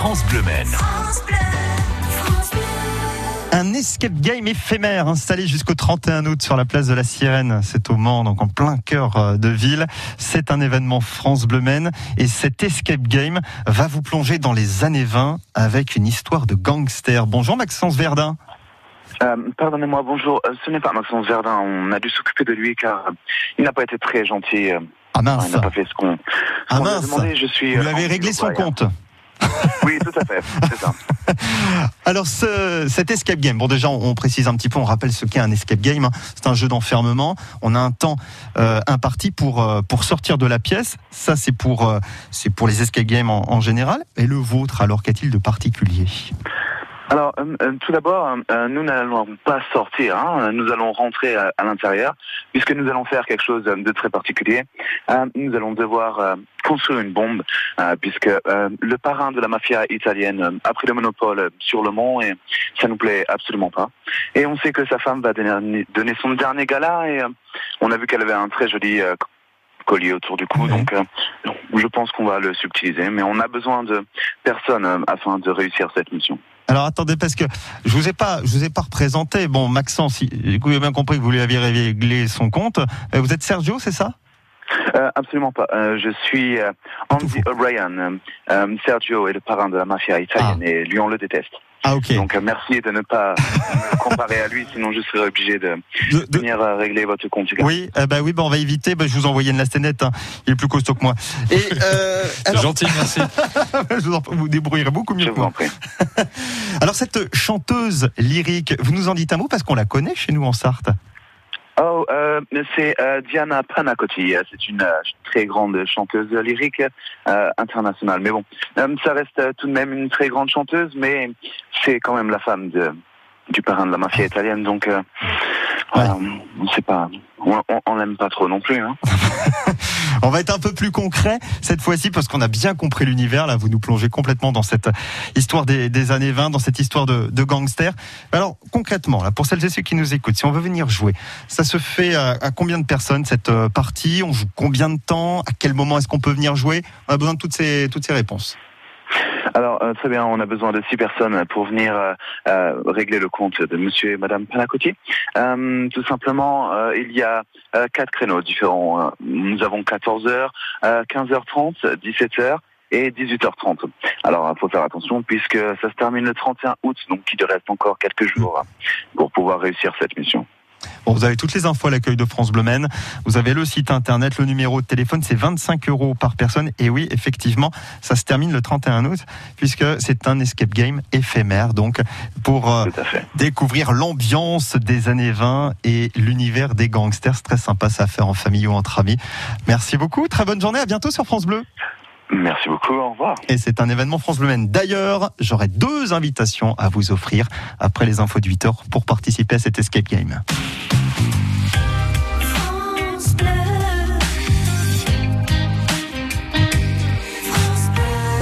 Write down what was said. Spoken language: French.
France Bleu Men. Un escape game éphémère installé jusqu'au 31 août sur la place de la Sirène. C'est au Mans, donc en plein cœur euh, de ville. C'est un événement France Bleu Men et cet escape game va vous plonger dans les années 20 avec une histoire de gangster. Bonjour Maxence Verdun. Euh, Pardonnez-moi, bonjour. Euh, ce n'est pas Maxence Verdun. On a dû s'occuper de lui car il n'a pas été très gentil. Ah il mince. n'a pas fait ce qu'on Ah demandé. Je suis. Vous lui avez Andy réglé son compte. Oui, tout à fait. C'est ça. Alors ce, cet escape game, bon déjà on, on précise un petit peu, on rappelle ce qu'est un escape game. hein. C'est un jeu d'enfermement. On a un temps euh, imparti pour euh, pour sortir de la pièce. Ça c'est pour euh, c'est pour les escape games en, en général. Et le vôtre alors qu'a-t-il de particulier? Alors, euh, euh, tout d'abord, euh, nous n'allons pas sortir. hein. Nous allons rentrer à, à l'intérieur, puisque nous allons faire quelque chose de très particulier. Nous allons devoir construire une bombe, euh, puisque euh, le parrain de la mafia italienne euh, a pris le monopole sur le Mont et ça nous plaît absolument pas. Et on sait que sa femme va donner, donner son dernier gala et on a vu qu'elle avait un très joli collier autour du cou, Ouais. donc euh, je pense qu'on va le subtiliser. Mais on a besoin de personnes euh, afin de réussir cette mission. Alors attendez parce que je vous ai pas je vous ai pas représenté. Bon Maxence, il- vous avez bien compris que vous lui aviez réglé son compte. Vous êtes Sergio, c'est ça? Absolument pas. Euh, je suis euh, Andy O'Brien. Euh, euh, Sergio est le parrain de la mafia italienne et lui on le déteste. Ah ok. Donc euh, merci de ne pas me comparer à lui, sinon je serais obligé de De- de- venir euh, régler votre compte. Oui, euh, bah oui, bah on va éviter. Bah, je vous envoyais une lastenette. Hein. Il est plus costaud que moi. Et euh, alors, Gentil, merci. je vous, en- vous débrouillerez beaucoup mieux Je que vous moi. en prie. Alors cette chanteuse lyrique, vous nous en dites un mot parce qu'on la connaît chez nous en Sarthe. Oh, euh, c'est euh, Diana Panacotti. Euh, C'est une euh, très grande chanteuse lyrique euh, internationale. Mais bon, euh, ça reste tout de même une très grande chanteuse, mais c'est quand même la femme de, du parrain de la mafia italienne. Donc, euh, Ouais. on sait pas, on l'aime pas trop non plus. Hein. On va être un peu plus concret cette fois-ci parce qu'on a bien compris l'univers. Là, vous nous plongez complètement dans cette histoire des, années 20, dans cette histoire de, de gangsters. Alors concrètement, là, pour celles et ceux qui nous écoutent, si on veut venir jouer, ça se fait à, à combien de personnes cette euh, partie? On joue combien de temps? À quel moment est-ce qu'on peut venir jouer? On a besoin de toutes ces toutes ces réponses. Alors, euh, très bien, on a besoin de six personnes pour venir euh, euh, régler le compte de monsieur et madame Panacotti. Euh, tout simplement, euh, il y a quatre créneaux différents. Nous avons 14 heures, euh, 15h30, 17h et 18h30. Alors, il faut faire attention puisque ça se termine le 31 août, donc il reste encore quelques jours pour pouvoir réussir cette mission. Bon, vous avez toutes les infos à l'accueil de France Bleu Men. Vous avez le site internet, le numéro de téléphone, c'est 25 euros par personne. Et oui, effectivement, ça se termine le 31 août, puisque c'est un escape game éphémère. Donc, pour euh, découvrir l'ambiance des années 20 et l'univers des gangsters, c'est très sympa ça à faire en famille ou entre amis. Merci beaucoup, très bonne journée, à bientôt sur France Bleu. Merci beaucoup, au revoir. Et c'est un événement France Bleu. D'ailleurs, j'aurai deux invitations à vous offrir après les infos de 8 heures pour participer à cet escape game.